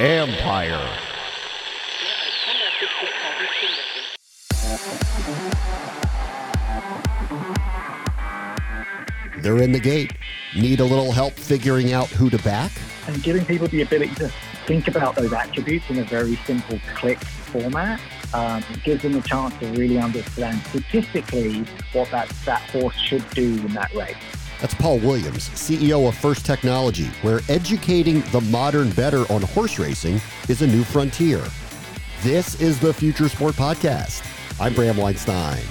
Empire. They're in the gate. Need a little help figuring out who to back? And giving people the ability to think about those attributes in a very simple click format um, gives them a chance to really understand statistically what that, that horse should do in that race. That's Paul Williams, CEO of First Technology, where educating the modern better on horse racing is a new frontier. This is the Future Sport Podcast. I'm Bram Weinstein.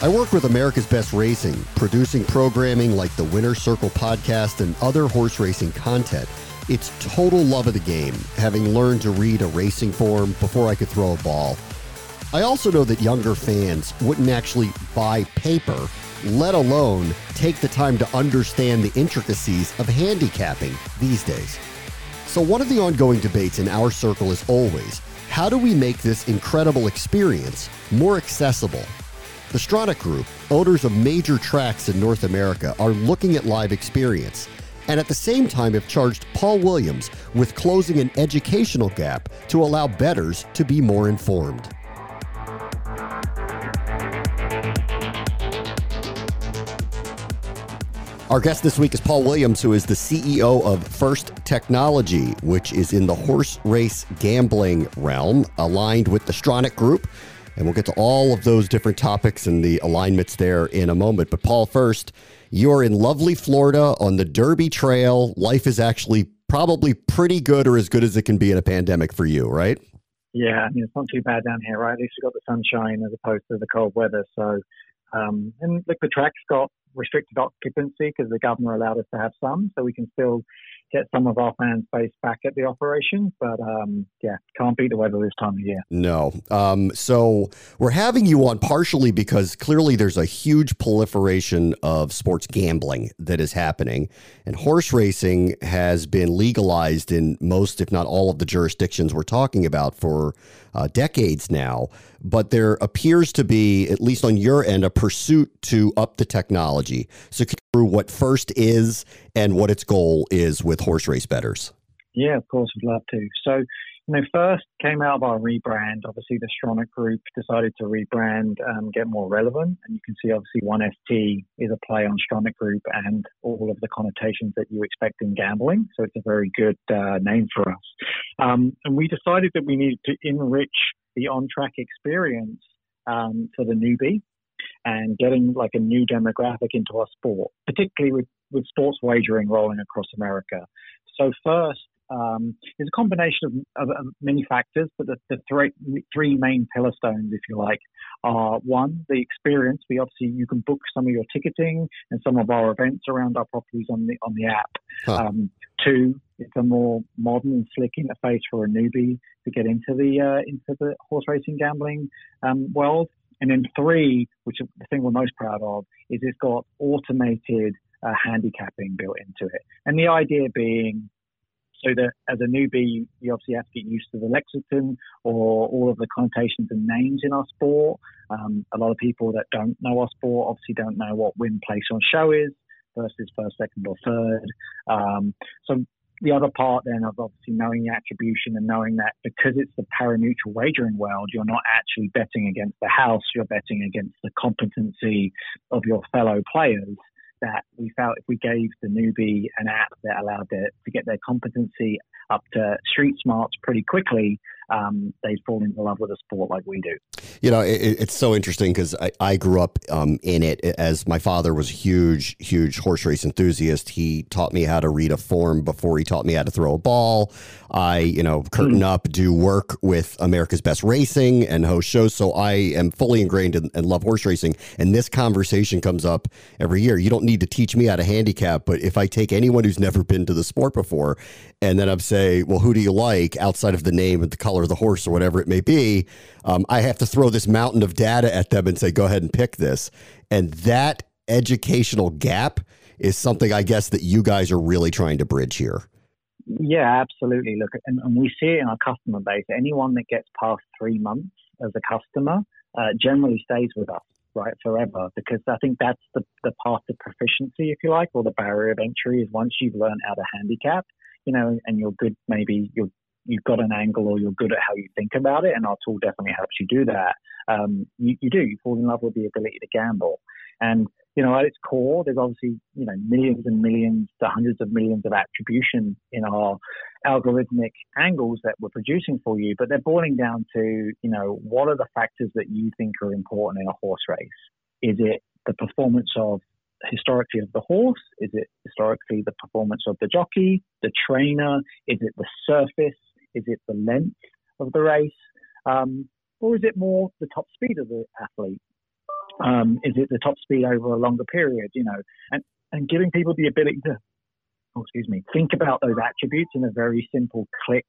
I work with America's Best Racing, producing programming like the Winner Circle podcast and other horse racing content. It's total love of the game, having learned to read a racing form before I could throw a ball. I also know that younger fans wouldn't actually buy paper, let alone take the time to understand the intricacies of handicapping these days. So, one of the ongoing debates in our circle is always how do we make this incredible experience more accessible the Stronach Group, owners of major tracks in North America, are looking at live experience and at the same time have charged Paul Williams with closing an educational gap to allow bettors to be more informed. Our guest this week is Paul Williams, who is the CEO of First Technology, which is in the horse race gambling realm, aligned with the Stronach Group, and we'll get to all of those different topics and the alignments there in a moment. But, Paul, first, you're in lovely Florida on the Derby Trail. Life is actually probably pretty good or as good as it can be in a pandemic for you, right? Yeah, I mean, it's not too bad down here, right? At least we've got the sunshine as opposed to the cold weather. So, um, and look, the track's got restricted occupancy because the governor allowed us to have some, so we can still get some of our fan space back at the operation. But um, yeah, can't beat the weather this time of year. No. Um, so we're having you on partially because clearly there's a huge proliferation of sports gambling that is happening, and horse racing has been legalized in most, if not all, of the jurisdictions we're talking about for uh, decades now. But there appears to be, at least on your end, a pursuit to up the technology. So, through what First is and what its goal is with horse race betters? Yeah, of course, we'd love to. So, you know, first came out of our rebrand. Obviously, the Stronach Group decided to rebrand, um, get more relevant, and you can see obviously One is a play on Stronach Group and all of the connotations that you expect in gambling. So it's a very good uh, name for us. Um, and we decided that we needed to enrich the on-track experience um, for the newbie and getting like a new demographic into our sport, particularly with, with sports wagering rolling across America. So first, um, is a combination of, of, of, many factors, but the, the three, three main pillar stones, if you like, are one, the experience. We obviously you can book some of your ticketing and some of our events around our properties on the on the app. Huh. Um, two, it's a more modern and slick interface for a newbie to get into the uh, into the horse racing gambling um, world. And then three, which is the thing we're most proud of, is it's got automated uh, handicapping built into it. And the idea being so that as a newbie, you obviously have to get used to the lexicon or all of the connotations and names in our sport. Um, a lot of people that don't know our sport obviously don't know what win, place on show is versus first, second, or third. Um, so the other part then of obviously knowing the attribution and knowing that because it's the pari-mutuel wagering world, you're not actually betting against the house, you're betting against the competency of your fellow players that we felt if we gave the newbie an app that allowed it to get their competency up to street smarts pretty quickly, um, they fall into love with the sport like we do. You know, it, it's so interesting because I, I, grew up um, in it as my father was a huge, huge horse race enthusiast. He taught me how to read a form before he taught me how to throw a ball. I, you know, curtain mm. up, do work with America's Best Racing and host shows. So I am fully ingrained in, and love horse racing. And this conversation comes up every year. You don't need to teach me how to handicap, but if I take anyone who's never been to the sport before and then I'm say, well, who do you like outside of the name and the color of the horse or whatever it may be? Um, I have to throw this mountain of data at them and say, go ahead and pick this. And that educational gap is something I guess that you guys are really trying to bridge here. Yeah, absolutely. Look, and, and we see it in our customer base. Anyone that gets past three months as a customer uh, generally stays with us right forever because I think that's the the path to proficiency, if you like, or the barrier of entry is once you've learned how to handicap, you know, and you're good, maybe you're you've got an angle or you're good at how you think about it, and our tool definitely helps you do that. Um, you, you do you fall in love with the ability to gamble, and you know at its core, there's obviously you know millions and millions to hundreds of millions of attribution in our algorithmic angles that we're producing for you, but they're boiling down to you know what are the factors that you think are important in a horse race? Is it the performance of historically of the horse? Is it historically the performance of the jockey, the trainer? Is it the surface? Is it the length of the race? Um, or is it more the top speed of the athlete? Um, is it the top speed over a longer period? You know, and, and giving people the ability to, oh, excuse me, think about those attributes in a very simple click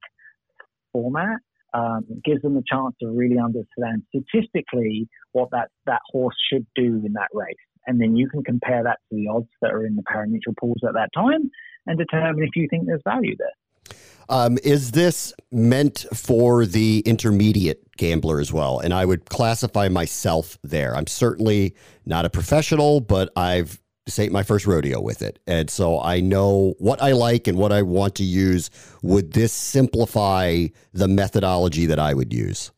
format um, gives them the chance to really understand statistically what that, that horse should do in that race. And then you can compare that to the odds that are in the parimutuel pools at that time and determine if you think there's value there. Um, is this meant for the intermediate gambler as well? And I would classify myself there. I'm certainly not a professional, but I've ain't my first rodeo with it. And so I know what I like and what I want to use. Would this simplify the methodology that I would use?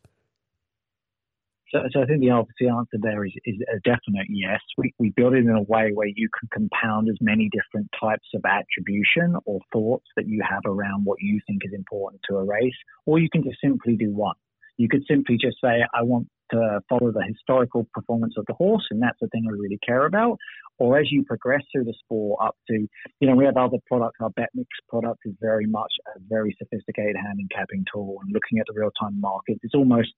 So, so I think the obvious answer there is, is a definite yes. We, we build it in a way where you can compound as many different types of attribution or thoughts that you have around what you think is important to a race, or you can just simply do one. You could simply just say, I want to follow the historical performance of the horse, and that's the thing I really care about. Or as you progress through the sport up to, you know, we have other products. Our BetMix product is very much a very sophisticated handicapping tool and looking at the real time market. It's almost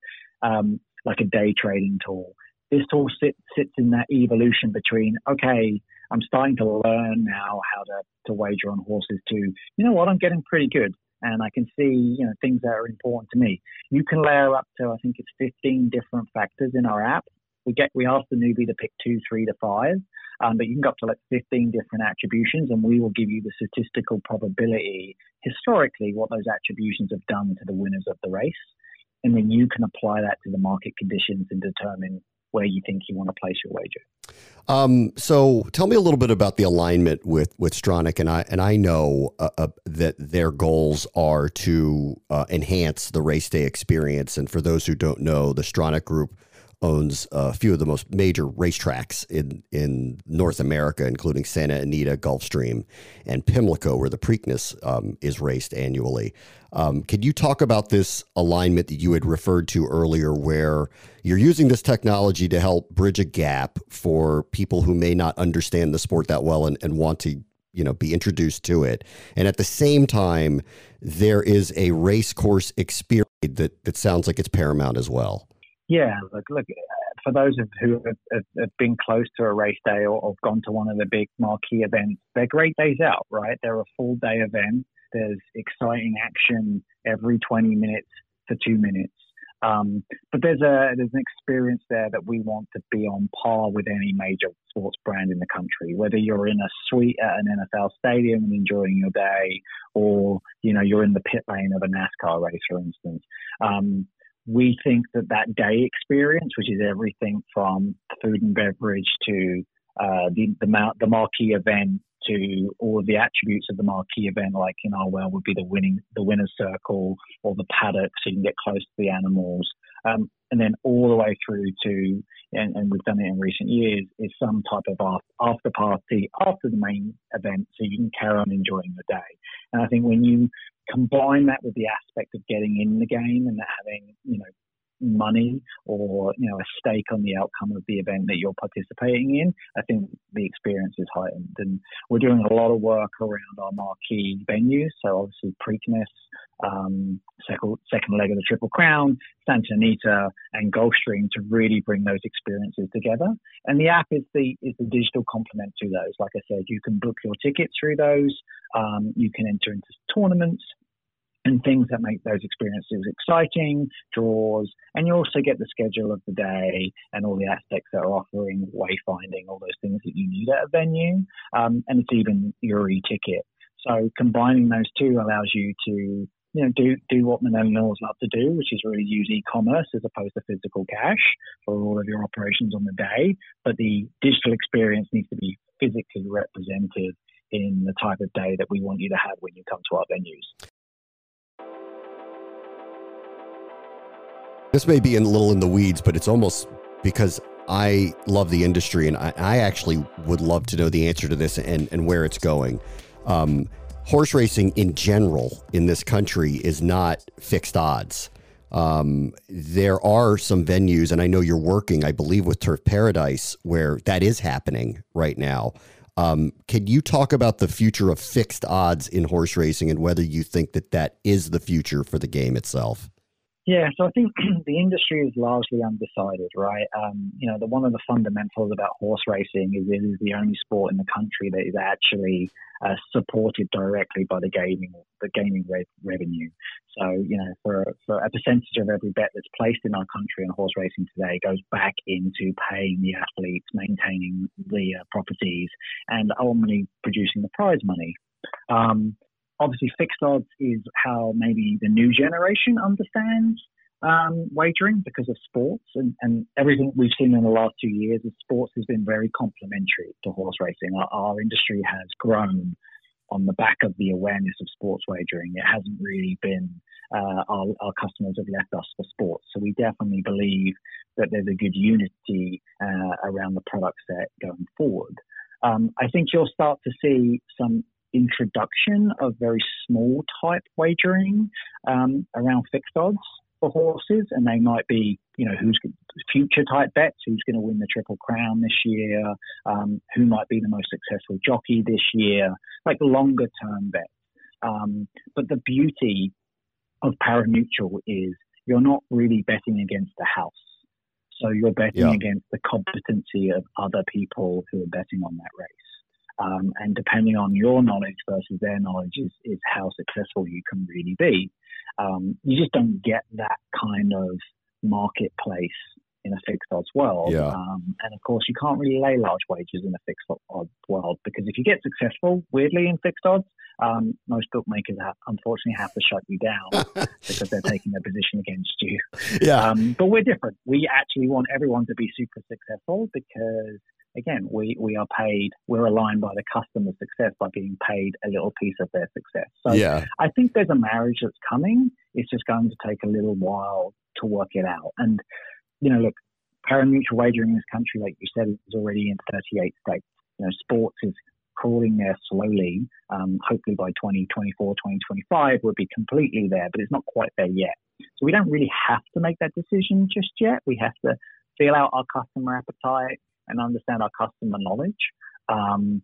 um, like a day trading tool. This tool sit, sits in that evolution between, okay, I'm starting to learn now how to, to wager on horses to, you know what, I'm getting pretty good and I can see, you know, things that are important to me. You can layer up to, I think it's 15 different factors in our app. We get, we ask the newbie to pick two, three to five, um, but you can go up to like 15 different attributions and we will give you the statistical probability historically what those attributions have done to the winners of the race and then you can apply that to the market conditions and determine where you think you want to place your wager. Um, so tell me a little bit about the alignment with with Stronach, and I and I know uh, uh, that their goals are to uh, enhance the race day experience. And for those who don't know, the Stronach Group owns a few of the most major racetracks in in North America, including Santa Anita, Gulfstream, and Pimlico, where the Preakness um, is raced annually. Um, could you talk about this alignment that you had referred to earlier, where you're using this technology to help bridge a gap for people who may not understand the sport that well and, and want to you know be introduced to it and at the same time there is a race course experience that, that sounds like it's paramount as well yeah, look, look for those of who have, have, have, been close to a race day or, or gone to one of the big marquee events, they're great days out, right? They're a full day event. There's exciting action every 20 minutes for two minutes. Um, but there's a there's an experience there that we want to be on par with any major sports brand in the country. Whether you're in a suite at an NFL stadium and enjoying your day, or you know you're in the pit lane of a NASCAR race, for instance. Um, we think that that day experience, which is everything from food and beverage to uh, the, the, the marquee event to all of the attributes of the marquee event, like in our world would be the winning, the winner's circle or the paddock, so you can get close to the animals, um, and then all the way through to, and, and, we've done it in recent years, is some type of after party after the main event, so you can carry on enjoying the day. And I think when you combine that with the aspect of getting in the game and having, you know, money or you know a stake on the outcome of the event that you're participating in, I think the experience is heightened. And we're doing a lot of work around our marquee venues. So obviously Preakness, um, second, second leg of the Triple Crown, Santa Anita, and Gulfstream to really bring those experiences together. And the app is the is the digital complement to those. Like I said, you can book your tickets through those. Um, you can enter into tournaments and things that make those experiences exciting, draws, and you also get the schedule of the day and all the aspects that are offering, wayfinding, all those things that you need at a venue, um, and it's even your e-ticket. So combining those two allows you to you know, do do what millennials love to do, which is really use e-commerce as opposed to physical cash for all of your operations on the day. But the digital experience needs to be physically represented in the type of day that we want you to have when you come to our venues. This may be a little in the weeds, but it's almost because I love the industry and I, I actually would love to know the answer to this and, and where it's going. Um, horse racing in general in this country is not fixed odds. Um, there are some venues, and I know you're working, I believe, with Turf Paradise, where that is happening right now. Um, can you talk about the future of fixed odds in horse racing and whether you think that that is the future for the game itself? Yeah, so I think the industry is largely undecided, right? Um, you know, the, one of the fundamentals about horse racing is it is the only sport in the country that is actually uh, supported directly by the gaming the gaming re- revenue. So, you know, for, for a percentage of every bet that's placed in our country in horse racing today goes back into paying the athletes, maintaining the uh, properties, and ultimately producing the prize money. Um, obviously fixed odds is how maybe the new generation understands um, wagering because of sports and, and, everything we've seen in the last two years is sports has been very complementary to horse racing. Our, our, industry has grown on the back of the awareness of sports wagering. It hasn't really been uh, our, our, customers have left us for sports. So we definitely believe that there's a good unity uh, around the product set going forward. Um, I think you'll start to see some introduction of very small type wagering um, around fixed odds for horses, and they might be, you know, who's future type bets, who's going to win the Triple Crown this year, um, who might be the most successful jockey this year, like longer term bets. Um, but the beauty of pari-mutuel is you're not really betting against the house. So you're betting yeah. against the competency of other people who are betting on that race. Um, and depending on your knowledge versus their knowledge is, is how successful you can really be. Um, you just don't get that kind of marketplace in a fixed odds world. Yeah. Um, and of course, you can't really lay large wagers in a fixed odds world because if you get successful, weirdly, in fixed odds, um, most bookmakers have, unfortunately have to shut you down because they're taking their position against you. Yeah. Um, but we're different. We actually want everyone to be super successful because again, we, we are paid, we're aligned by the customer's success by being paid a little piece of their success. So yeah. I think there's a marriage that's coming. It's just going to take a little while to work it out. And, you know, look, pari-mutuel wagering in this country, like you said, is already in 38 states. You know, sports is crawling there slowly. Um, hopefully by 2024, 2025, we'll be completely there, but it's not quite there yet. So we don't really have to make that decision just yet. We have to feel out our customer appetite, and understand our customer knowledge. Um,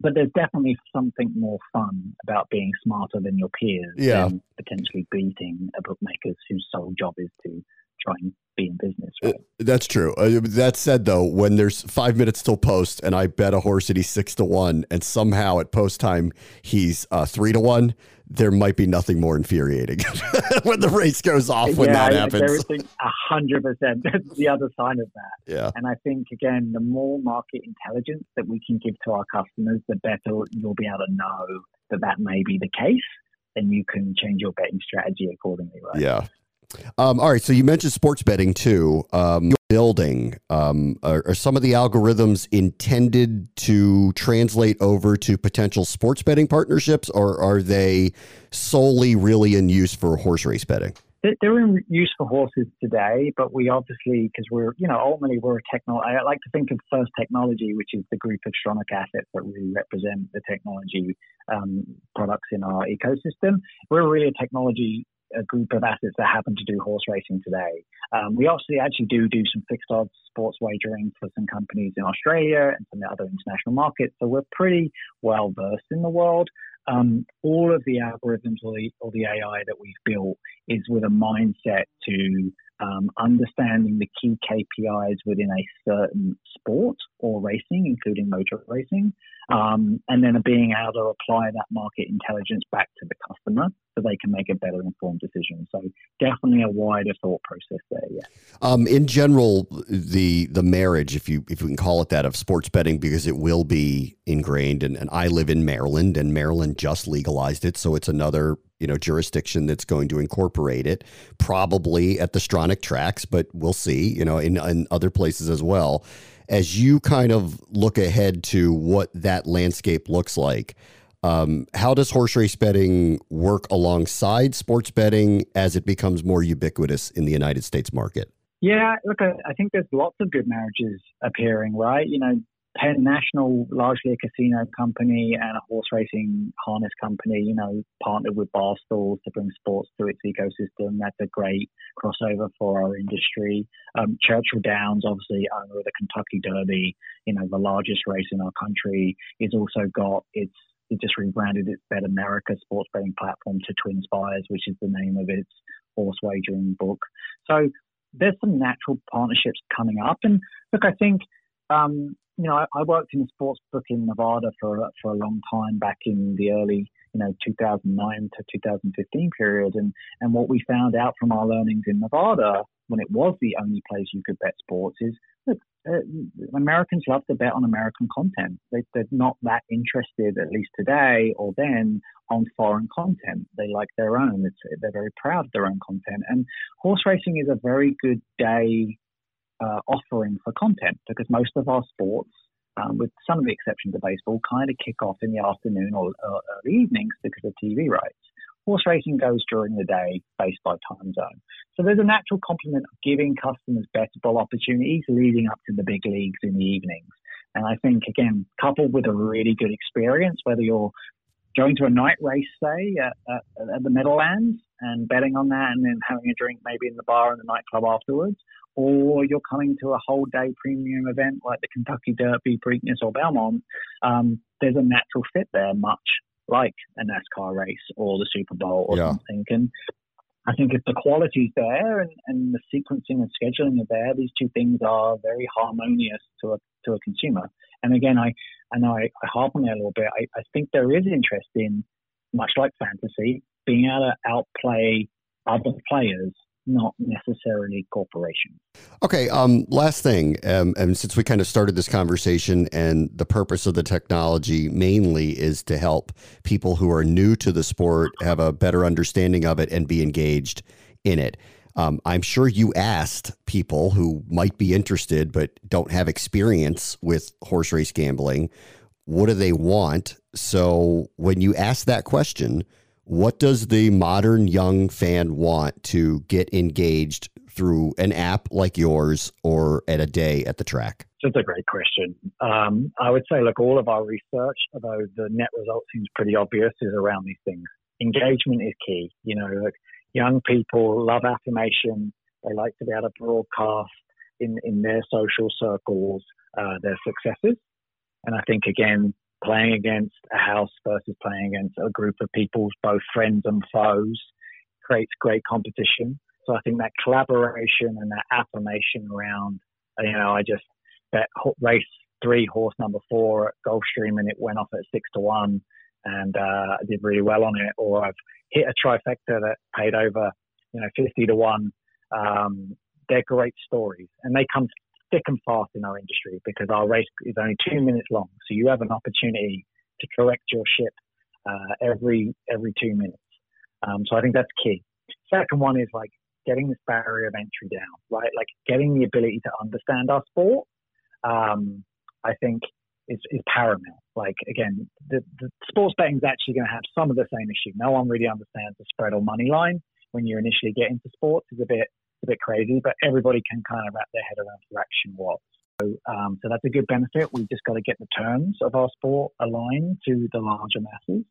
but there's definitely something more fun about being smarter than your peers yeah. than potentially beating a bookmaker whose sole job is to try and be in business. Right? Uh, that's true. Uh, that said, though, when there's five minutes till post, and I bet a horse that he's six to one, and somehow at post time he's uh, three to one, there might be nothing more infuriating when the race goes off when yeah, that happens. A hundred percent. That's the other side of that. Yeah. And I think again, the more market intelligence that we can give to our customers, the better you'll be able to know that that may be the case, and you can change your betting strategy accordingly. Right? Yeah. Um, all right. So you mentioned sports betting too. Um, building um, are, are, some of the algorithms intended to translate over to potential sports betting partnerships, or are they solely really in use for horse race betting? They're in use for horses today, but we obviously, because we're, you know, ultimately we're a technology. I like to think of First Technology, which is the group of Stronach assets that really represent the technology um, products in our ecosystem. We're really a technology a group of assets that happen to do horse racing today. Um, we obviously actually do do some fixed odds sports wagering for some companies in Australia and some other international markets. So we're pretty well versed in the world. Um, all of the algorithms or the, or the AI that we've built is with a mindset to um, understanding the key KPIs within a certain sport or racing, including motor racing, um, and then being able to apply that market intelligence back to the customer so they can make a better informed decision. So definitely a wider thought process there. Yeah. Um, in general, the the marriage, if you if we can call it that, of sports betting because it will be ingrained. And, and I live in Maryland, and Maryland just legalized it, so it's another you know jurisdiction that's going to incorporate it. Probably at the Stronach tracks, but we'll see. You know, in, in other places as well. As you kind of look ahead to what that landscape looks like, um, how does horse race betting work alongside sports betting as it becomes more ubiquitous in the United States market? Yeah, look, I, I think there's lots of good marriages appearing, right? You know, Penn National, largely a casino company and a horse racing harness company, you know, partnered with Barstool to bring sports to its ecosystem. That's a great crossover for our industry. Um, Churchill Downs, obviously owner of the Kentucky Derby, you know, the largest race in our country, is also got its it just rebranded its Bet America sports betting platform to TwinSpires, which is the name of its horse wagering book. So there's some natural partnerships coming up. And look, I think, um, you know, I, I, worked in a sports book in Nevada for, for a long time back in the early, you know, 2009 to 2015 period. And, and what we found out from our learnings in Nevada when it was the only place you could bet sports is look, uh, Americans love to bet on American content. They, are not that interested, at least today or then, on foreign content. They like their own. It's, they're very proud of their own content. And horse racing is a very good day uh, offering for content because most of our sports, um, with some of the exceptions of baseball, kind of kick off in the afternoon or uh, early evenings because of TV rights. Horse racing goes during the day based by time zone. So there's a natural complement of giving customers bettable opportunities leading up to the big leagues in the evenings. And I think, again, coupled with a really good experience, whether you're going to a night race, say, at, at, at the Meadowlands and betting on that and then having a drink maybe in the bar and the nightclub afterwards, or you're coming to a whole day premium event like the Kentucky Derby, Preakness, or Belmont, um, there's a natural fit there, much like a NASCAR race or the Super Bowl or yeah. something. And I think if the quality's there and, and the sequencing and scheduling are there, these two things are very harmonious to a to a consumer. And again, I know I, I harp on there a little bit. I, I think there is interest in, much like fantasy, being able to outplay other players not necessarily corporations. Okay, um, last thing, um, and since we kind of started this conversation, and the purpose of the technology mainly is to help people who are new to the sport have a better understanding of it and be engaged in it. Um, I'm sure you asked people who might be interested but don't have experience with horse race gambling, what do they want? So when you ask that question, what does the modern young fan want to get engaged through an app like yours or at a day at the track? That's a great question. Um, I would say, look, all of our research, although the net result seems pretty obvious, is around these things. Engagement is key. You know, like young people love affirmation. They like to be able to broadcast in, in their social circles uh, their successes. And I think, again, playing against a house versus playing against a group of people, both friends and foes, creates great competition. So I think that collaboration and that affirmation around, you know, I just bet race three, horse number four at Gulfstream, and it went off at six to one, and uh, I did really well on it. Or I've hit a trifecta that paid over, you know, fifty to one. Um, they're great stories, and they come thick and fast in our industry because our race is only two minutes long. So you have an opportunity to correct your ship uh, every every two minutes. Um, so I think that's key. Second one is like getting this barrier of entry down, right? Like getting the ability to understand our sport. Um, I think is, is paramount. Like again, the, the sports betting is actually going to have some of the same issue. No one really understands the spread or money line when you initially get into sports. Is a bit a bit crazy, but everybody can kind of wrap their head around what action was. So, um, so that's a good benefit. We've just got to get the terms of our sport aligned to the larger masses.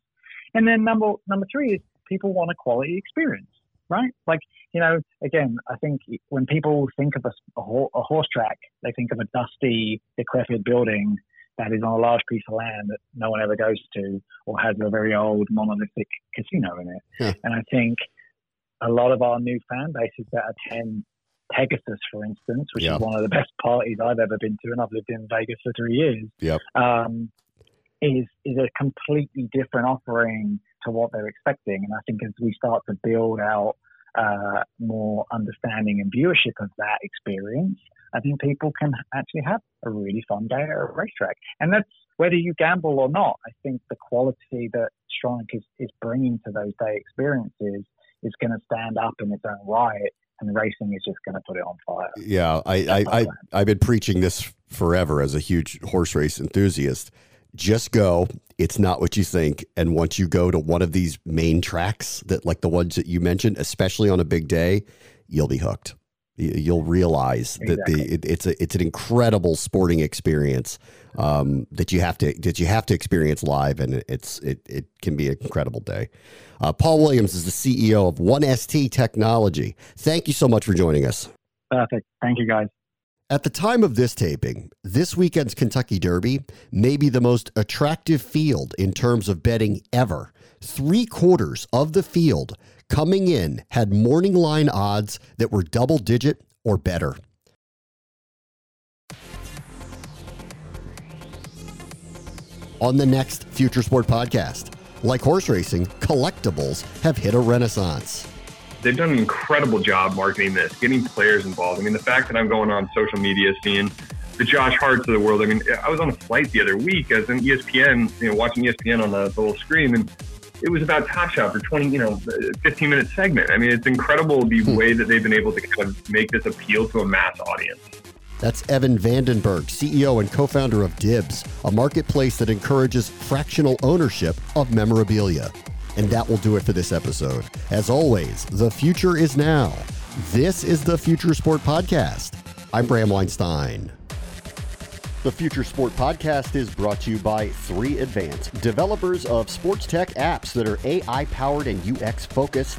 And then number number three is people want a quality experience, right? Like you know, again, I think when people think of a, a, a horse track, they think of a dusty, decrepit building that is on a large piece of land that no one ever goes to or has a very old monolithic casino in it. Yeah. And I think a lot of our new fan bases that attend Pegasus, for instance, which yep. is one of the best parties I've ever been to, and I've lived in Vegas for three years. Yep. Um, is is a completely different offering to what they're expecting, and I think as we start to build out uh, more understanding and viewership of that experience, I think people can actually have a really fun day at a racetrack. And that's whether you gamble or not. I think the quality that Stronach is, is bringing to those day experiences is going to stand up in its own right, and racing is just going to put it on fire. Yeah, I, I, I, I've been preaching this forever as a huge horse race enthusiast. Just go. It's not what you think. And once you go to one of these main tracks that, like the ones that you mentioned, especially on a big day, you'll be hooked you'll realize exactly. that the it, it's a it's an incredible sporting experience um, that you have to that you have to experience live, and it's it it can be an incredible day. Uh, Paul Williams is the CEO of One ST Technology. Thank you so much for joining us. Perfect. Thank you, guys. At the time of this taping, this weekend's Kentucky Derby may be the most attractive field in terms of betting ever. Three quarters of the field coming in had morning line odds that were double digit or better. On the next Future Sport podcast, like horse racing, collectibles have hit a renaissance. They've done an incredible job marketing this, getting players involved. I mean, the fact that I'm going on social media, seeing the Josh Harts of the world. I mean, I was on a flight the other week as an ESPN, you know, watching ESPN on the, the little screen, and it was about Top Shot for 20, you know, 15 minute segment. I mean, it's incredible the hmm. way that they've been able to kind of make this appeal to a mass audience. That's Evan Vandenberg, CEO and co founder of Dibs, a marketplace that encourages fractional ownership of memorabilia. And that will do it for this episode. As always, the future is now. This is the Future Sport Podcast. I'm Bram Weinstein. The Future Sport Podcast is brought to you by 3 Advance, developers of sports tech apps that are AI powered and UX focused.